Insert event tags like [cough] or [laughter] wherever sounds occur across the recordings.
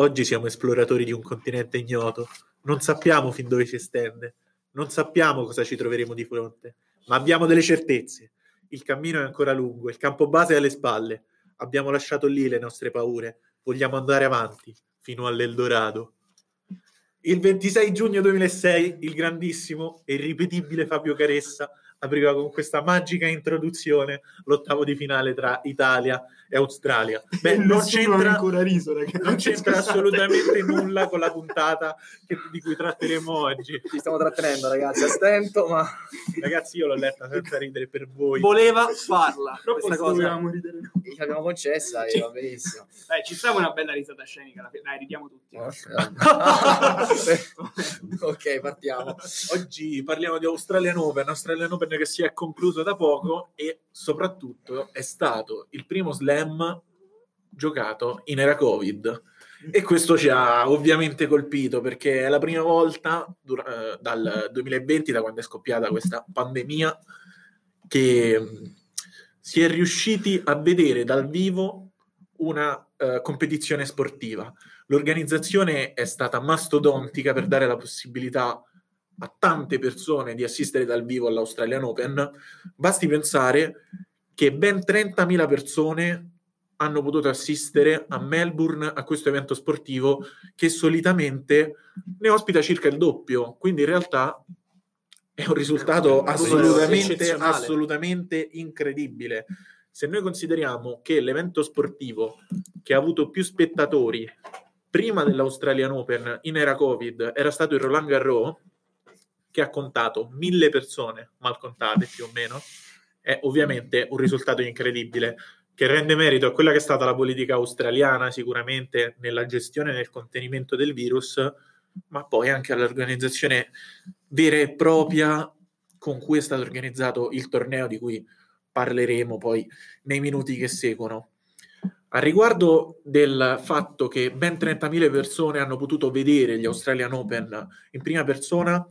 Oggi siamo esploratori di un continente ignoto, non sappiamo fin dove si estende, non sappiamo cosa ci troveremo di fronte, ma abbiamo delle certezze. Il cammino è ancora lungo, il campo base è alle spalle, abbiamo lasciato lì le nostre paure, vogliamo andare avanti fino all'Eldorado. Il 26 giugno 2006 il grandissimo e irripetibile Fabio Caressa apriva con questa magica introduzione l'ottavo di finale tra Italia [laughs] e Australia. Beh, non c'entra, ancora riso, ragazzi. non c'entra assolutamente nulla con la puntata che- di cui tratteremo oggi. Ci stiamo trattenendo, ragazzi, a stento, ma Ragazzi, io l'ho letta senza ridere per voi. Voleva farla Troppo questa cosa. dovevamo ridere ce l'abbiamo concessa e va benissimo. Dai, ci stava una bella risata scenica. Dai, ridiamo tutti. [laughs] ok, partiamo. Oggi parliamo di Australian Open, Australian Open che si è concluso da poco e soprattutto è stato il primo slam giocato in era Covid. E questo ci ha ovviamente colpito perché è la prima volta dura- eh, dal 2020, da quando è scoppiata questa pandemia, che mh, si è riusciti a vedere dal vivo una eh, competizione sportiva. L'organizzazione è stata mastodontica per dare la possibilità a tante persone di assistere dal vivo all'Australian Open. Basti pensare che ben 30.000 persone hanno potuto assistere a Melbourne a questo evento sportivo che solitamente ne ospita circa il doppio, quindi in realtà è un risultato assolutamente, assolutamente incredibile. Se noi consideriamo che l'evento sportivo che ha avuto più spettatori prima dell'Australian Open in era Covid era stato il Roland Garros, che ha contato mille persone, mal contate più o meno, è ovviamente un risultato incredibile che rende merito a quella che è stata la politica australiana sicuramente nella gestione e nel contenimento del virus, ma poi anche all'organizzazione vera e propria con cui è stato organizzato il torneo di cui parleremo poi nei minuti che seguono. A riguardo del fatto che ben 30.000 persone hanno potuto vedere gli Australian Open in prima persona,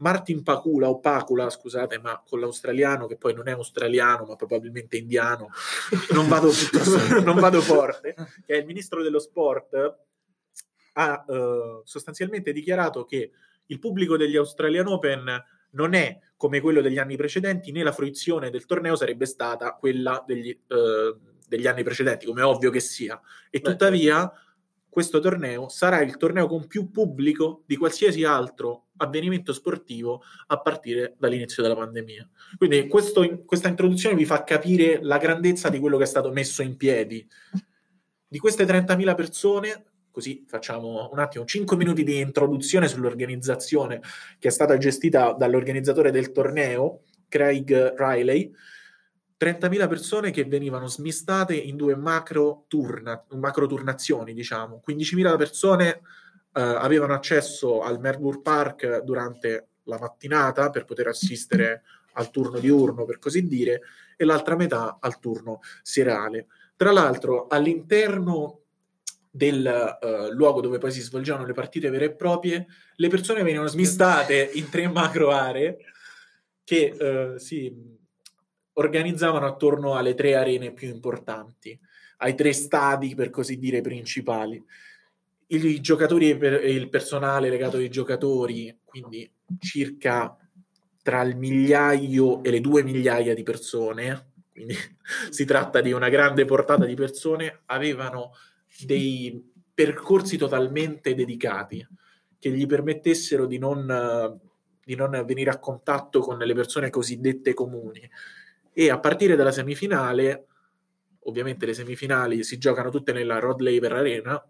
Martin Pacula o Pacula, scusate, ma con l'australiano che poi non è australiano, ma probabilmente indiano, [laughs] non vado, [laughs] non vado forte, che è il ministro dello sport, ha eh, sostanzialmente dichiarato che il pubblico degli Australian Open non è come quello degli anni precedenti, né la fruizione del torneo sarebbe stata quella degli, eh, degli anni precedenti, come è ovvio che sia. E Beh, tuttavia questo torneo sarà il torneo con più pubblico di qualsiasi altro avvenimento sportivo a partire dall'inizio della pandemia. Quindi questo- questa introduzione vi fa capire la grandezza di quello che è stato messo in piedi. Di queste 30.000 persone, così facciamo un attimo 5 minuti di introduzione sull'organizzazione che è stata gestita dall'organizzatore del torneo, Craig Riley. 30.000 persone che venivano smistate in due macro, turna, macro turnazioni, diciamo. 15.000 persone eh, avevano accesso al Melbourne Park durante la mattinata per poter assistere al turno diurno, per così dire, e l'altra metà al turno serale. Tra l'altro, all'interno del eh, luogo dove poi si svolgevano le partite vere e proprie, le persone venivano smistate in tre macro aree che eh, si organizzavano attorno alle tre arene più importanti, ai tre stadi, per così dire, principali. I, giocatori e il personale legato ai giocatori, quindi circa tra il migliaio e le due migliaia di persone, quindi [laughs] si tratta di una grande portata di persone, avevano dei percorsi totalmente dedicati che gli permettessero di non, di non venire a contatto con le persone cosiddette comuni. E a partire dalla semifinale, ovviamente le semifinali si giocano tutte nella Rod Laver Arena,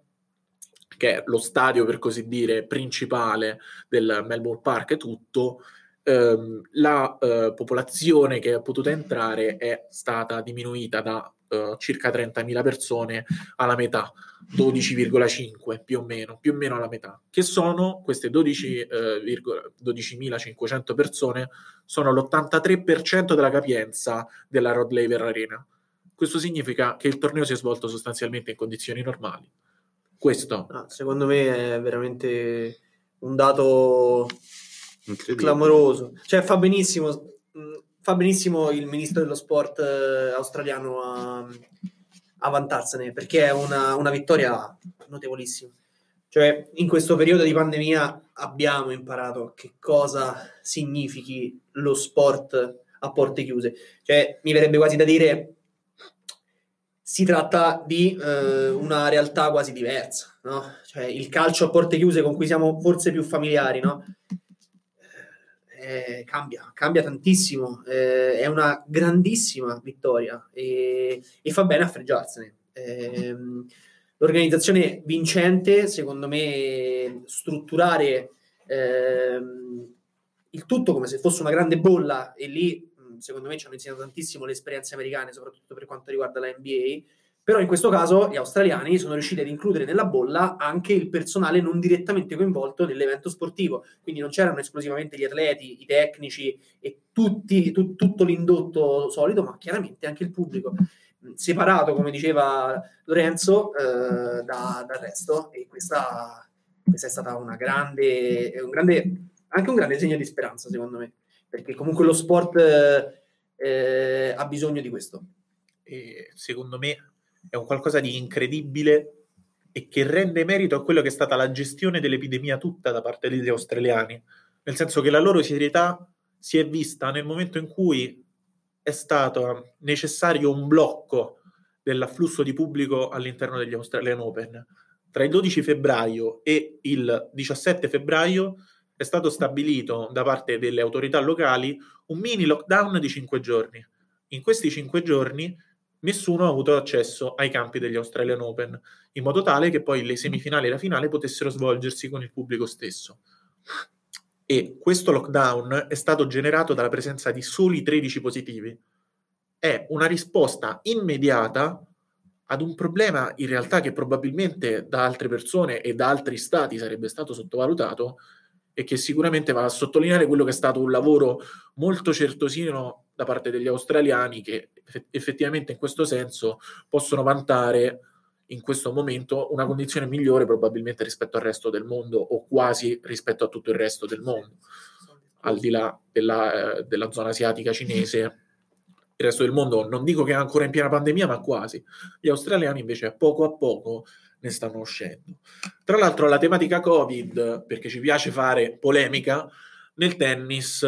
che è lo stadio per così dire principale del Melbourne Park e tutto, ehm, la eh, popolazione che è potuta entrare è stata diminuita da eh, circa 30.000 persone alla metà, 12,5 più o meno, più o meno alla metà, che sono queste 12, eh, virgola- 12.500 persone, sono l'83% della capienza della Rod Laver Arena. Questo significa che il torneo si è svolto sostanzialmente in condizioni normali. Questo Ah, secondo me è veramente un dato. Clamoroso. Cioè, fa benissimo, mh, fa benissimo il ministro dello sport eh, australiano a, a vantarsene perché è una, una vittoria notevolissima. Cioè, in questo periodo di pandemia abbiamo imparato che cosa significhi lo sport a porte chiuse. Cioè, mi verrebbe quasi da dire si tratta di eh, una realtà quasi diversa, no? Cioè, il calcio a porte chiuse con cui siamo forse più familiari, no? Eh, cambia, cambia tantissimo, eh, è una grandissima vittoria e, e fa bene a fregiarsene. Ehm, l'organizzazione vincente, secondo me, strutturare ehm, il tutto come se fosse una grande bolla e lì secondo me ci hanno insegnato tantissimo le esperienze americane, soprattutto per quanto riguarda la NBA. Però in questo caso gli australiani sono riusciti ad includere nella bolla anche il personale non direttamente coinvolto nell'evento sportivo. Quindi non c'erano esclusivamente gli atleti, i tecnici e tutti, tu, tutto l'indotto solito, ma chiaramente anche il pubblico separato, come diceva Lorenzo, eh, da, dal resto. E questa, questa è stata una grande, un grande, anche un grande segno di speranza, secondo me perché comunque lo sport eh, ha bisogno di questo. E secondo me è un qualcosa di incredibile e che rende merito a quello che è stata la gestione dell'epidemia tutta da parte degli australiani, nel senso che la loro serietà si è vista nel momento in cui è stato necessario un blocco dell'afflusso di pubblico all'interno degli Australian Open. Tra il 12 febbraio e il 17 febbraio è stato stabilito da parte delle autorità locali un mini lockdown di cinque giorni. In questi cinque giorni nessuno ha avuto accesso ai campi degli Australian Open, in modo tale che poi le semifinali e la finale potessero svolgersi con il pubblico stesso. E questo lockdown è stato generato dalla presenza di soli 13 positivi. È una risposta immediata ad un problema in realtà che probabilmente da altre persone e da altri stati sarebbe stato sottovalutato, e che sicuramente va a sottolineare quello che è stato un lavoro molto certosino da parte degli australiani che effettivamente in questo senso possono vantare in questo momento una condizione migliore probabilmente rispetto al resto del mondo o quasi rispetto a tutto il resto del mondo, al di là della, eh, della zona asiatica cinese. Il resto del mondo non dico che è ancora in piena pandemia, ma quasi. Gli australiani invece a poco a poco ne stanno uscendo. Tra l'altro la tematica Covid, perché ci piace fare polemica, nel tennis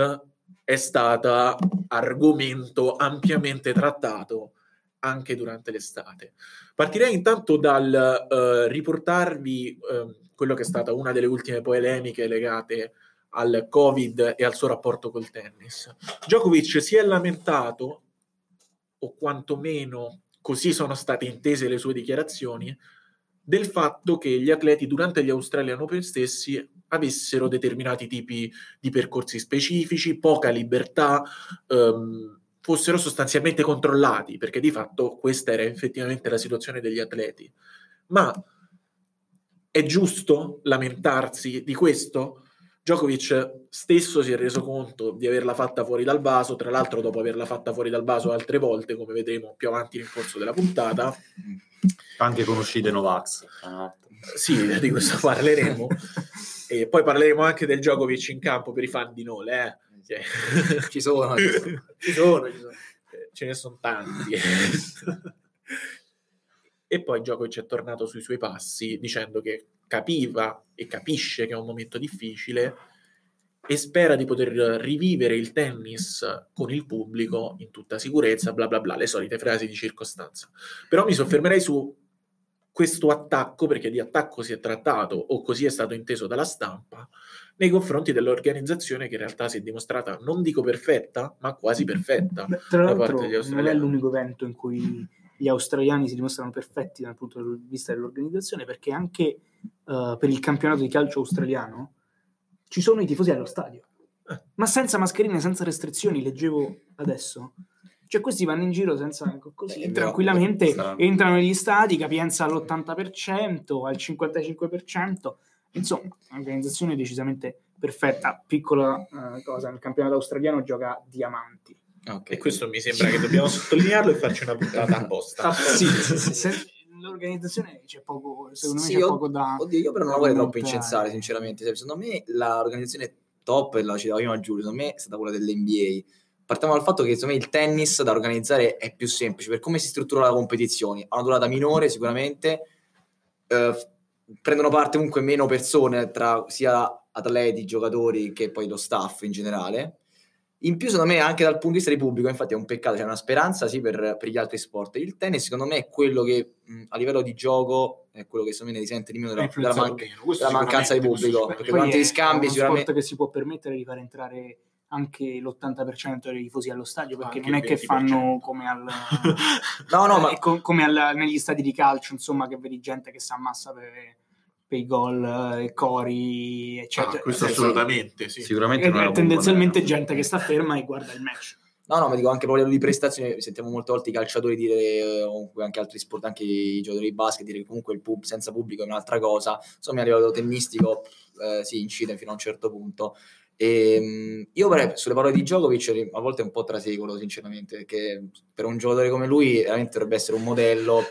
è stata argomento ampiamente trattato anche durante l'estate. Partirei intanto dal uh, riportarvi uh, quello che è stata una delle ultime polemiche legate al Covid e al suo rapporto col tennis. Djokovic si è lamentato, o quantomeno così sono state intese le sue dichiarazioni, del fatto che gli atleti durante gli Australian Open stessi avessero determinati tipi di percorsi specifici, poca libertà, ehm, fossero sostanzialmente controllati, perché di fatto questa era effettivamente la situazione degli atleti. Ma è giusto lamentarsi di questo? Djokovic stesso si è reso conto di averla fatta fuori dal vaso, tra l'altro dopo averla fatta fuori dal vaso altre volte, come vedremo più avanti nel corso della puntata. Anche conoscite Novax. Ah. Sì, di questo parleremo. e poi parleremo anche del Djokovic in campo per i fan di Nole. Eh? Ci sono, ci sono, ci sono. Ce ne sono tanti. e poi Djokovic è tornato sui suoi passi dicendo che capiva e capisce che è un momento difficile e spera di poter rivivere il tennis con il pubblico in tutta sicurezza, bla bla bla, le solite frasi di circostanza. Però mi soffermerei su questo attacco, perché di attacco si è trattato o così è stato inteso dalla stampa, nei confronti dell'organizzazione che in realtà si è dimostrata, non dico perfetta, ma quasi perfetta. Beh, tra l'altro non è l'unico evento in cui gli australiani si dimostrano perfetti dal punto di vista dell'organizzazione, perché anche uh, per il campionato di calcio australiano ci sono i tifosi allo stadio, eh. ma senza mascherine, senza restrizioni, leggevo adesso. Cioè questi vanno in giro senza così, eh, tranquillamente, no, entrano negli stadi, capienza all'80%, al 55%, insomma, un'organizzazione decisamente perfetta. Piccola uh, cosa, nel campionato australiano gioca Diamanti. Okay. E questo mi sembra che dobbiamo [laughs] sottolinearlo e farci una puntata apposta. sì, sì, sì, sì l'organizzazione c'è poco, secondo me sì, c'è io, poco da... Oddio, io però non la vorrei troppo incensare, sinceramente. Secondo me l'organizzazione top, la citava prima Giulio, secondo me è stata quella dell'NBA. Partiamo dal fatto che secondo me il tennis da organizzare è più semplice, per come si struttura la competizione. Ha una durata minore sicuramente, eh, prendono parte comunque meno persone tra sia atleti, giocatori che poi lo staff in generale. In più, secondo me, anche dal punto di vista di pubblico, infatti è un peccato, c'è una speranza sì per, per gli altri sport. Il tennis, secondo me, è quello che mh, a livello di gioco è quello che secondo me ne risente di meno della, della, man- della mancanza di pubblico. Perché durante gli scambi è uno sicuramente... sport che si può permettere di far entrare anche l'80% dei tifosi allo stadio perché Anche non è che 20%. fanno come, al, [laughs] No, no, ma eh, co- come al- negli stadi di calcio insomma che vedi gente che si ammassa per, i gol eh, i cori eccetera Ah, questo sì. assolutamente, sì. Sicuramente non è tendenzialmente buona. gente che sta ferma e guarda il match No, no, ma dico anche proprio a livello di prestazioni, sentiamo molte volte i calciatori dire, eh, o comunque anche altri sport, anche i giocatori di basket, dire che comunque il pub senza pubblico è un'altra cosa. Insomma, a livello tennistico eh, si incide fino a un certo punto. E, mh, io vorrei, sulle parole di Djokovic, a volte un po' traseguolo, sinceramente, perché per un giocatore come lui veramente dovrebbe essere un modello.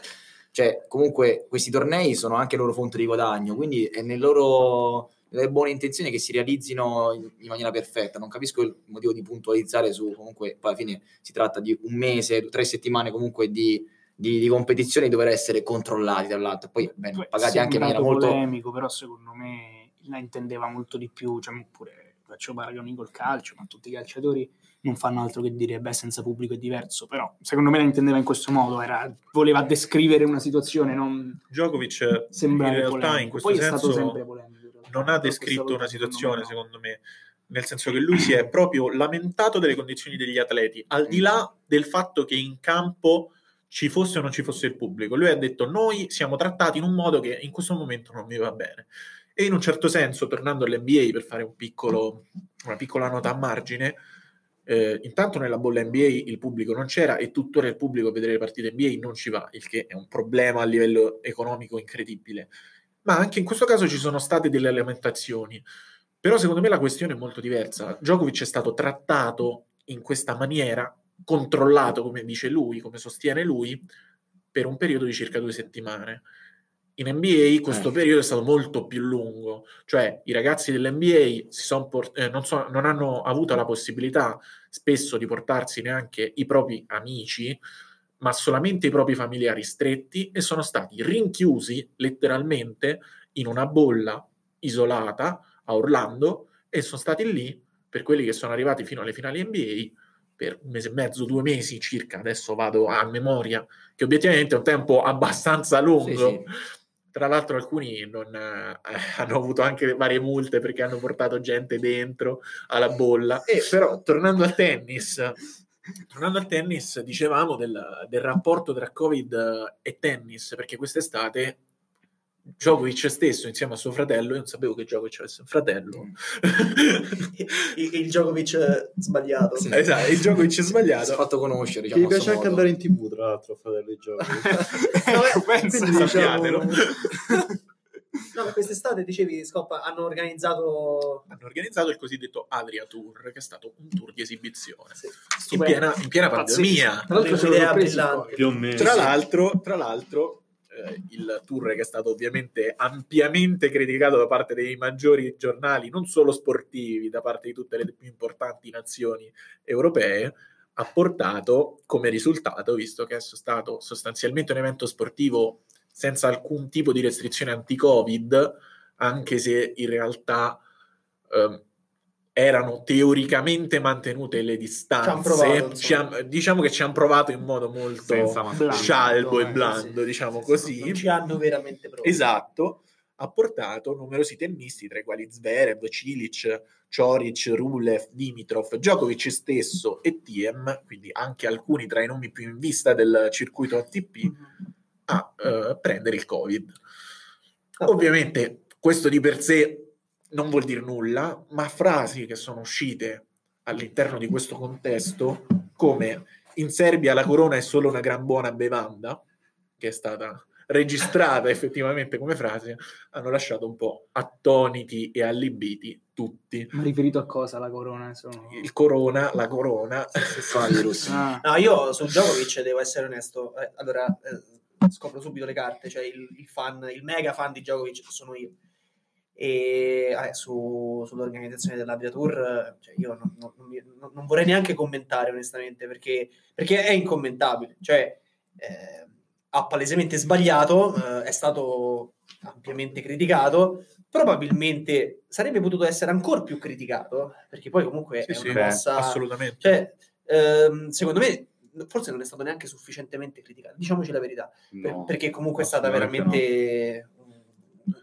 Cioè, comunque, questi tornei sono anche loro fonte di guadagno, quindi è nel loro le buone intenzioni che si realizzino in, in maniera perfetta. Non capisco il motivo di puntualizzare su comunque, poi alla fine si tratta di un mese, tre settimane comunque di, di, di competizione dover essere controllati dall'altro. Poi bene, Poi, pagati anche in maniera molto. polemico però secondo me la intendeva molto di più cioè, pure faccio paragoni col calcio ma tutti i calciatori non fanno altro che dire beh senza pubblico è diverso però secondo me la intendeva in questo modo era, voleva descrivere una situazione non Djokovic in sembrare realtà polemico. in questo poi senso polemico in non ha descritto una situazione, secondo secondo me, nel senso che lui si è proprio lamentato delle condizioni degli atleti, al di là del fatto che in campo ci fosse o non ci fosse il pubblico. Lui ha detto: Noi siamo trattati in un modo che in questo momento non mi va bene. E in un certo senso, tornando all'NBA per fare un piccolo, una piccola nota a margine, eh, intanto nella bolla NBA il pubblico non c'era e tuttora il pubblico a vedere le partite NBA non ci va, il che è un problema a livello economico incredibile. Ma anche in questo caso ci sono state delle lamentazioni. Però secondo me la questione è molto diversa. Djokovic è stato trattato in questa maniera, controllato, come dice lui, come sostiene lui, per un periodo di circa due settimane. In NBA questo Eh. periodo è stato molto più lungo, cioè i ragazzi dell'NBA port- eh, non, so- non hanno avuto la possibilità spesso di portarsi neanche i propri amici, ma solamente i propri familiari stretti e sono stati rinchiusi letteralmente in una bolla isolata a Orlando e sono stati lì per quelli che sono arrivati fino alle finali NBA per un mese e mezzo, due mesi circa, adesso vado a memoria, che obiettivamente è un tempo abbastanza lungo. Sì, sì. Tra l'altro alcuni non, eh, [laughs] hanno avuto anche varie multe perché hanno portato gente dentro alla bolla. E però tornando al tennis, tornando al tennis, dicevamo del, del rapporto tra Covid e tennis, perché quest'estate Djokovic stesso insieme a suo fratello, io non sapevo che Djokovic avesse un fratello. il, il Djokovic sbagliato. Sì. esatto, il Djokovic è Si è sbagliato. fatto conoscere, diciamo, gli a piace anche modo. andare in tv, tra l'altro, a fare dei giochi. [laughs] Ecco, pensa. quindi diciamo- Sappiatelo. [laughs] No, ma quest'estate dicevi, Scoppa, hanno organizzato Hanno organizzato il cosiddetto Adria Tour, che è stato un tour di esibizione sì, in piena, in piena pandemia. Tra l'altro. Tra l'altro, tra l'altro eh, il tour che è stato ovviamente ampiamente criticato da parte dei maggiori giornali, non solo sportivi, da parte di tutte le più importanti nazioni europee, ha portato come risultato, visto che è stato sostanzialmente un evento sportivo senza alcun tipo di restrizione anti-Covid, anche se in realtà ehm, erano teoricamente mantenute le distanze. Provato, Ci han- diciamo che ci hanno provato in modo molto mascherina. scialbo e eh, blando, sì. diciamo non così. ci hanno veramente provato. Esatto, ha portato numerosi tennisti, tra i quali Zverev, Cilic, Cioric, Rulev, Dimitrov, Djokovic stesso e Tiem, quindi anche alcuni tra i nomi più in vista del circuito ATP, a eh, prendere il Covid. Ovviamente questo di per sé non vuol dire nulla, ma frasi che sono uscite all'interno di questo contesto, come in Serbia la corona è solo una gran buona bevanda, che è stata registrata [laughs] effettivamente come frase, hanno lasciato un po' attoniti e allibiti tutti. Ma riferito a cosa la corona? Sono... Il corona, la corona, Sono i russi. Ah, No, io su Djokovic devo essere onesto. Eh, allora, eh, scopro subito le carte. Cioè, il, il fan, il mega fan di Djokovic sono io. E eh, su- sull'organizzazione dell'Adria Tour, cioè, io non, non- non non- vorrei neanche commentare, onestamente, perché, perché è incommentabile. Cioè, eh, ha palesemente sbagliato, eh, è stato ampiamente criticato, probabilmente sarebbe potuto essere ancora più criticato, perché poi comunque Sì, è sì, una mossa... assolutamente. Cioè, ehm, secondo me forse non è stato neanche sufficientemente criticato, diciamoci la verità, per- No, perché comunque è stata veramente un-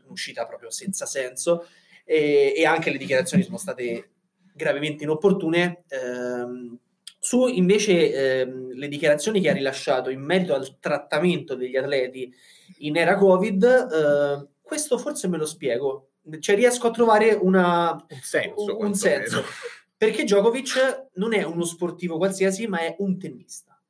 un'uscita proprio senza senso e, e anche le dichiarazioni sono state gravemente inopportune. Ehm, su invece ehm, le dichiarazioni che ha rilasciato in merito al trattamento degli atleti in era Covid, eh, questo forse me lo spiego, cioè riesco a trovare una, un senso. un- un senso. Perché Djokovic non è uno sportivo qualsiasi, ma è un tennista.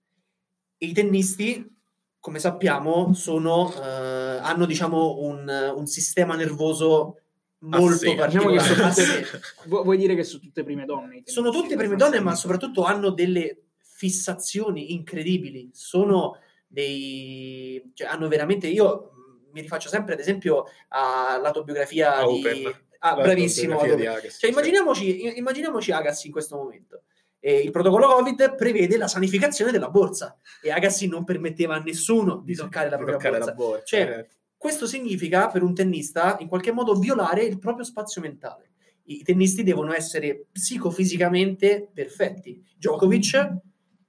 E i tennisti, come sappiamo, sono, eh, hanno diciamo un, un sistema nervoso molto sé. Diciamo particolare. sé. tutte, vu- vuoi dire che sono tutte prime donne? Sono tutte prime donne, ma soprattutto hanno delle fissazioni incredibili. Sono dei... cioè, hanno veramente... Io mi rifaccio sempre, ad esempio, all'autobiografia di... Ah, La bravissimo. Cioè, immaginiamoci, immaginiamoci Agassi in questo momento. Eh, il protocollo Covid prevede la sanificazione della borsa e Agassi non permetteva a nessuno di toccare la propria toccare borsa. la borsa, Cioè, eh. Questo significa per un tennista in qualche modo violare il proprio spazio mentale. I tennisti devono essere psicofisicamente perfetti. Djokovic,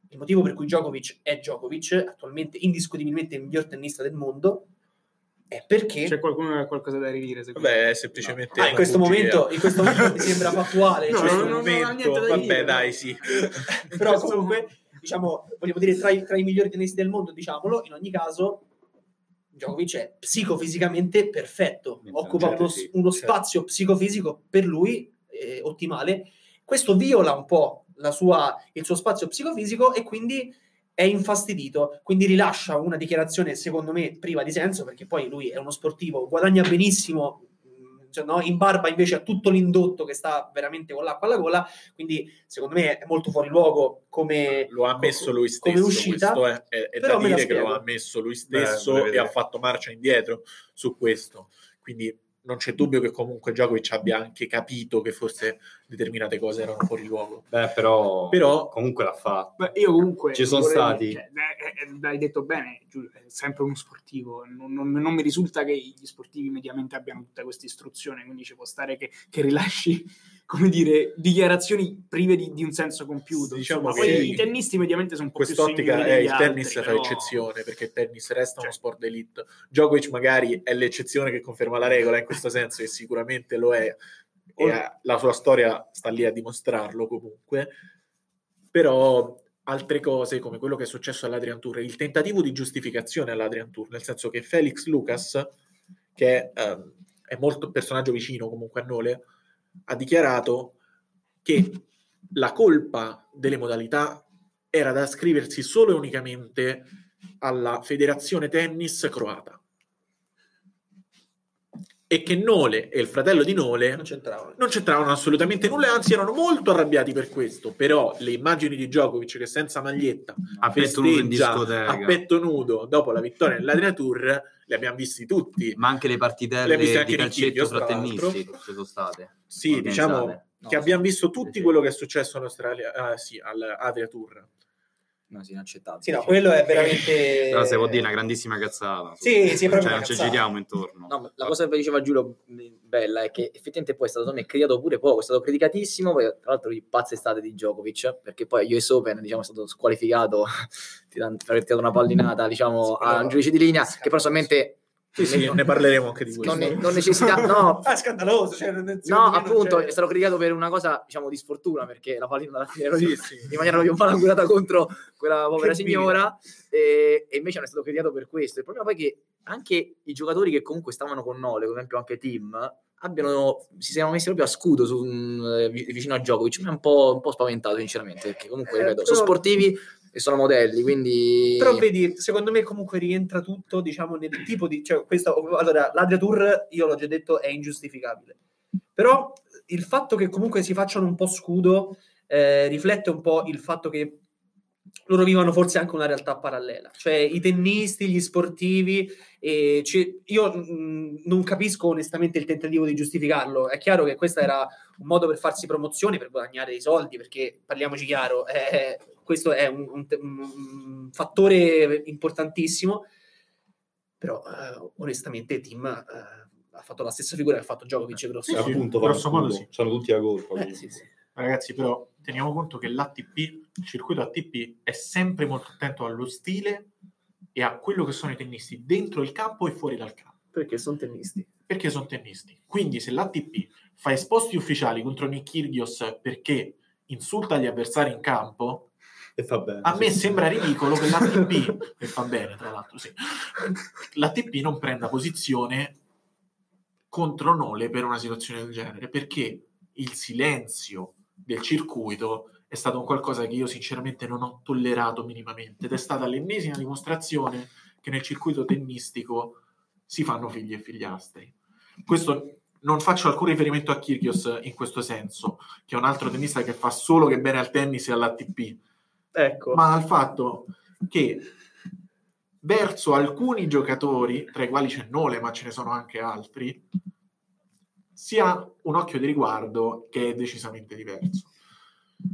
il motivo per cui Djokovic è Djokovic, attualmente indiscutibilmente il miglior tennista del mondo, è perché C'è qualcuno che ha qualcosa da ridire? è semplicemente Ah, in questo, momento, in questo momento mi sembra fattuale. No, In cioè, questo non- non- non da vabbè, dire, dai, no. sì. [laughs] però comunque, diciamo, vogliamo dire tra i, tra i migliori tennisti del mondo, diciamolo, in ogni caso Djokovic è psicofisicamente perfetto, Mentalmente occupa uno, sì, uno certo. spazio psicofisico per lui eh, ottimale. Questo viola un po' la sua, il suo spazio psicofisico e quindi è infastidito, quindi rilascia una dichiarazione secondo me priva di senso perché poi lui è uno sportivo, guadagna benissimo, mh, cioè, no? in barba invece a tutto l'indotto che sta veramente con l'acqua alla gola, quindi secondo me è molto fuori luogo come, Lo ha ammesso lui come stesso, uscita, questo è, è- è però da dire che lo ha ammesso lui Beh, stesso vorrei e ha fatto marcia indietro su questo. Quindi non c'è dubbio che comunque Djokovic abbia anche capito che forse determinate cose erano fuori luogo. Beh, però, Però- comunque l'ha fatto. Beh, io comunque Ci sono vorrei- stati- cioè, eh, eh, hai detto bene, Giulio, è sempre uno sportivo. Non, non- non mi risulta che gli sportivi mediamente abbiano tutta questa istruzione, quindi ci può stare che, che rilasci, come dire, dichiarazioni prive di, di un senso compiuto. Diciamo insomma. che Poi i tennisti mediamente sono un po' più Quest'ottica è il altri, tennis fa però- eccezione perché il tennis resta uno Cioè. sport d'elite. Djokovic magari è l'eccezione che conferma la regola in questo senso e sicuramente lo è. E eh, la sua storia sta lì a dimostrarlo comunque. Però altre cose come quello che è successo all'Adrian Tour, il tentativo di giustificazione all'Adrian Tour, nel senso che Felix Lucas, che ehm, è molto personaggio vicino comunque a Nole, ha dichiarato che la colpa delle modalità era da ascriversi solo e unicamente alla federazione tennis croata e che Nole e il fratello di Nole non c'entravano. non c'entravano assolutamente nulla, anzi erano molto arrabbiati per questo. Però le immagini di Djokovic che senza maglietta A petto nudo in festeggia discoteca. a petto nudo dopo la vittoria nell'Adria Tour, le abbiamo visti tutti. Ma anche le Le partitelle ha viste di anche calcetto fra tennisti ci sono state. Sì, diciamo No, che sì. abbiamo visto tutti Sì, sì. quello che è successo in Australia, ah, sì, all'Adria Tour. No, sì, inaccettabile. Sì, no, quello è veramente... [laughs] Però se può dire una grandissima cazzata. Sì, sì, proprio Cioè, non ci giriamo intorno. No, la cosa che diceva Giulio bella è che effettivamente poi è stato me criticato pure poco, è stato criticatissimo, poi tra l'altro di pazza estate di Djokovic, perché poi US Open diciamo, è stato squalificato [laughs] per aver tirato una pallinata diciamo, Sì, a però- un giudice di linea, che però solamente Sì, sì, non, ne parleremo anche di questo. non, ne- non necessita... No, [laughs] Ah, è scandaloso. Cioè, no, appunto, è stato criticato per una cosa diciamo di sfortuna, perché la pallina alla fine era Sì, di- sì. in maniera proprio malaugurata contro quella povera Che signora e, e invece non è stato criticato per questo. Il problema poi è che anche i giocatori che comunque stavano con Nole, per esempio anche Tim, abbiano, si siano messi proprio a scudo su, un- vi- vicino a Djokovic. Mi ha un po', un po' spaventato sinceramente, perché comunque, Eh, ripeto, però- sono sportivi e sono modelli, quindi... Però vedi, secondo me comunque rientra tutto, diciamo, nel tipo di... Cioè, questa, allora, l'Adria Tour, io l'ho già detto, è ingiustificabile. Però il fatto che comunque si facciano un po' scudo eh, riflette un po' il fatto che loro vivono forse anche una realtà parallela. Cioè i tennisti, gli sportivi, e ci- io mh, non capisco onestamente il tentativo di giustificarlo. È chiaro che questo era un modo per farsi promozione, per guadagnare dei soldi, perché parliamoci chiaro, eh, questo è un, un- un fattore importantissimo. però eh, onestamente Tim eh, ha fatto la stessa figura che ha fatto Djokovic grosso Sì, appunto grosso modo sì. c'hanno tutti la colpa. Eh, sì, sì. Ragazzi, però teniamo conto che l'ATP, il circuito ATP, è sempre molto attento allo stile e a quello che sono i tennisti dentro il campo e fuori dal campo, perché sono tennisti. perché sono tennisti. Quindi se l'ATP fa esposti ufficiali contro Nick Kyrgios perché insulta gli avversari in campo, E fa bene. a me sì. sembra ridicolo che l'ATP, e fa bene tra l'altro, sì, l'ATP non prenda posizione contro Nole per una situazione del genere, perché il silenzio del circuito è stato un qualcosa che io sinceramente non ho tollerato minimamente ed è stata l'ennesima dimostrazione che nel circuito tennistico si fanno figli e figliastri. Questo non faccio alcun riferimento a Kyrgios in questo senso, che è un altro tennista che fa solo che bene al tennis e all'ATP, Ecco. ma al fatto che verso alcuni giocatori, tra i quali c'è Nole, ma ce ne sono anche altri, si ha un occhio di riguardo che è decisamente diverso.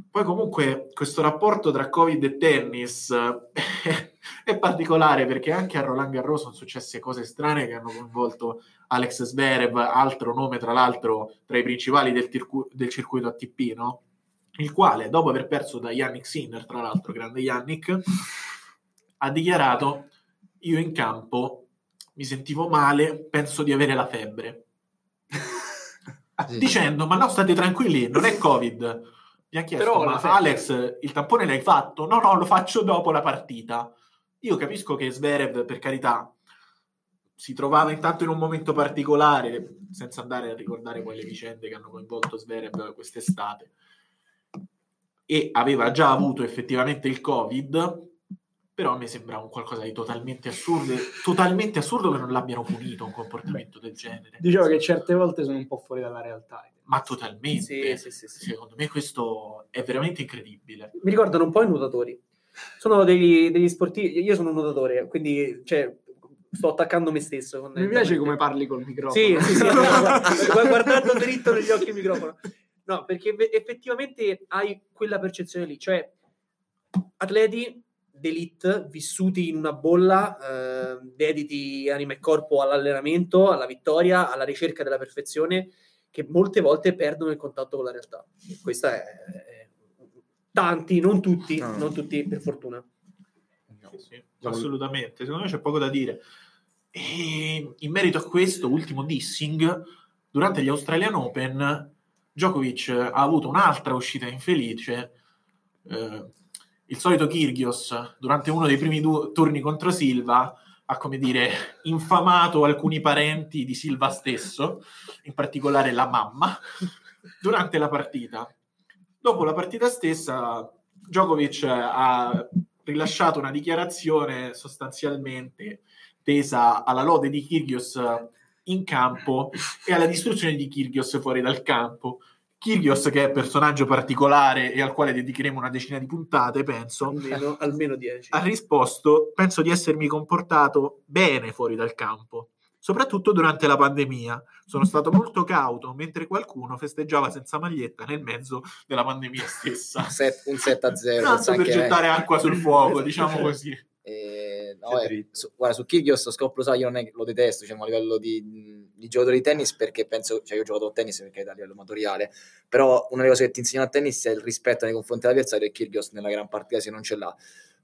Poi comunque questo rapporto tra Covid e tennis [laughs] è particolare perché anche a Roland Garros sono successe cose strane che hanno coinvolto Alex Zverev, altro nome tra l'altro tra i principali del, tircu- del circuito ATP, no? Il quale dopo aver perso da Yannick Sinner, tra l'altro grande Yannick, ha dichiarato io in campo mi sentivo male, penso di avere la febbre. Sì. Dicendo, ma no, state tranquilli, non è Covid. Mi ha chiesto, Però ma febbre- Alex, il tampone l'hai fatto? No, no, lo faccio dopo la partita. Io capisco che Zverev, per carità, si trovava intanto in un momento particolare, senza andare a ricordare poi le vicende che hanno coinvolto Zverev quest'estate, e aveva già avuto effettivamente il Covid, però a me sembra un qualcosa di totalmente assurdo, totalmente assurdo che non l'abbiano punito un comportamento del genere. Diciamo che certe volte sono un po' fuori dalla realtà. Ma totalmente. Sì, sì, sì, sì. Secondo me questo è veramente incredibile. Mi ricordano un po' i nuotatori. Sono degli, degli sportivi. Io sono un nuotatore, quindi cioè, sto attaccando me stesso. Mi piace come parli col microfono. Sì, sì, sì, gu- [laughs] guardando dritto negli occhi il microfono. No, perché effettivamente hai quella percezione lì, cioè atleti d'elite vissuti in una bolla, eh, dediti anima e corpo all'allenamento, alla vittoria, alla ricerca della perfezione, che molte volte perdono il contatto con la realtà. E questa è, è- tanti, non tutti, No. non tutti per fortuna. Sì, sì, assolutamente. Secondo me c'è poco da dire. E in merito a questo ultimo dissing, durante gli Australian Open, Djokovic ha avuto un'altra uscita infelice. Eh, il solito Kyrgios, durante uno dei primi due turni contro Silva, ha, come dire, infamato alcuni parenti di Silva stesso, in particolare la mamma, [laughs] durante la partita. Dopo la partita stessa, Djokovic ha rilasciato una dichiarazione sostanzialmente tesa alla lode di Kyrgios in campo e alla distruzione di Kyrgios fuori dal campo. Kyrgios, che è personaggio particolare e al quale dedicheremo una decina di puntate, penso, Almeno, almeno 10. ha risposto: Penso di essermi comportato bene fuori dal campo, soprattutto durante la pandemia. Sono stato molto cauto mentre qualcuno festeggiava senza maglietta nel mezzo della pandemia stessa. Set- un 7 a 0. Tanto per gettare acqua sul fuoco, diciamo [laughs] così. Eh, no, Che eh, su, guarda, su Kyrgios Scop lo sa, io non è lo detesto diciamo, a livello di, di giocatore di tennis perché penso, cioè io ho giocato a tennis perché è a livello amatoriale, però una delle cose che ti insegnano a tennis è il rispetto nei confronti dell'avversario e Kyrgios nella gran partita se non ce l'ha.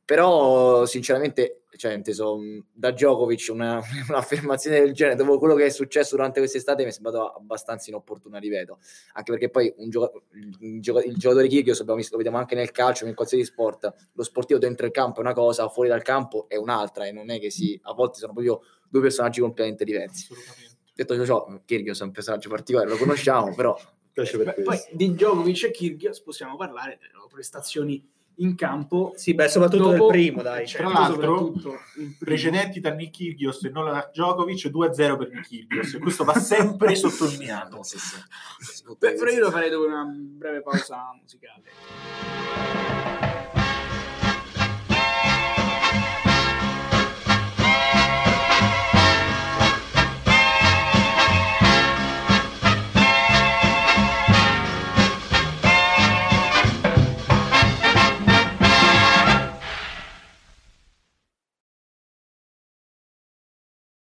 Però sinceramente, cioè, inteso, mh, da Djokovic una, [laughs] un'affermazione del genere, dopo quello che è successo durante quest'estate, mi è sembrato abbastanza inopportuna, ripeto. Anche perché poi un gioca- il, gioca- il giocatore Kyrgios, abbiamo visto, lo vediamo anche nel calcio, in qualsiasi sport, lo sportivo dentro il campo è una cosa, fuori dal campo è un'altra, e non è che si, a volte sono proprio due personaggi completamente diversi. Detto ciò, Kyrgios è un personaggio particolare, lo conosciamo, però Beh, poi di Djokovic e Kyrgios possiamo parlare delle loro prestazioni in campo. Sì, beh, soprattutto Dopo- del primo, dai. Certo, Tra l'altro. Precedenti da Nick Kyrgios e non da Djokovic 2-0 per Nick Kyrgios e questo va sempre [laughs] sottolineato. sì, sì. Però io lo farei dopo una breve pausa musicale.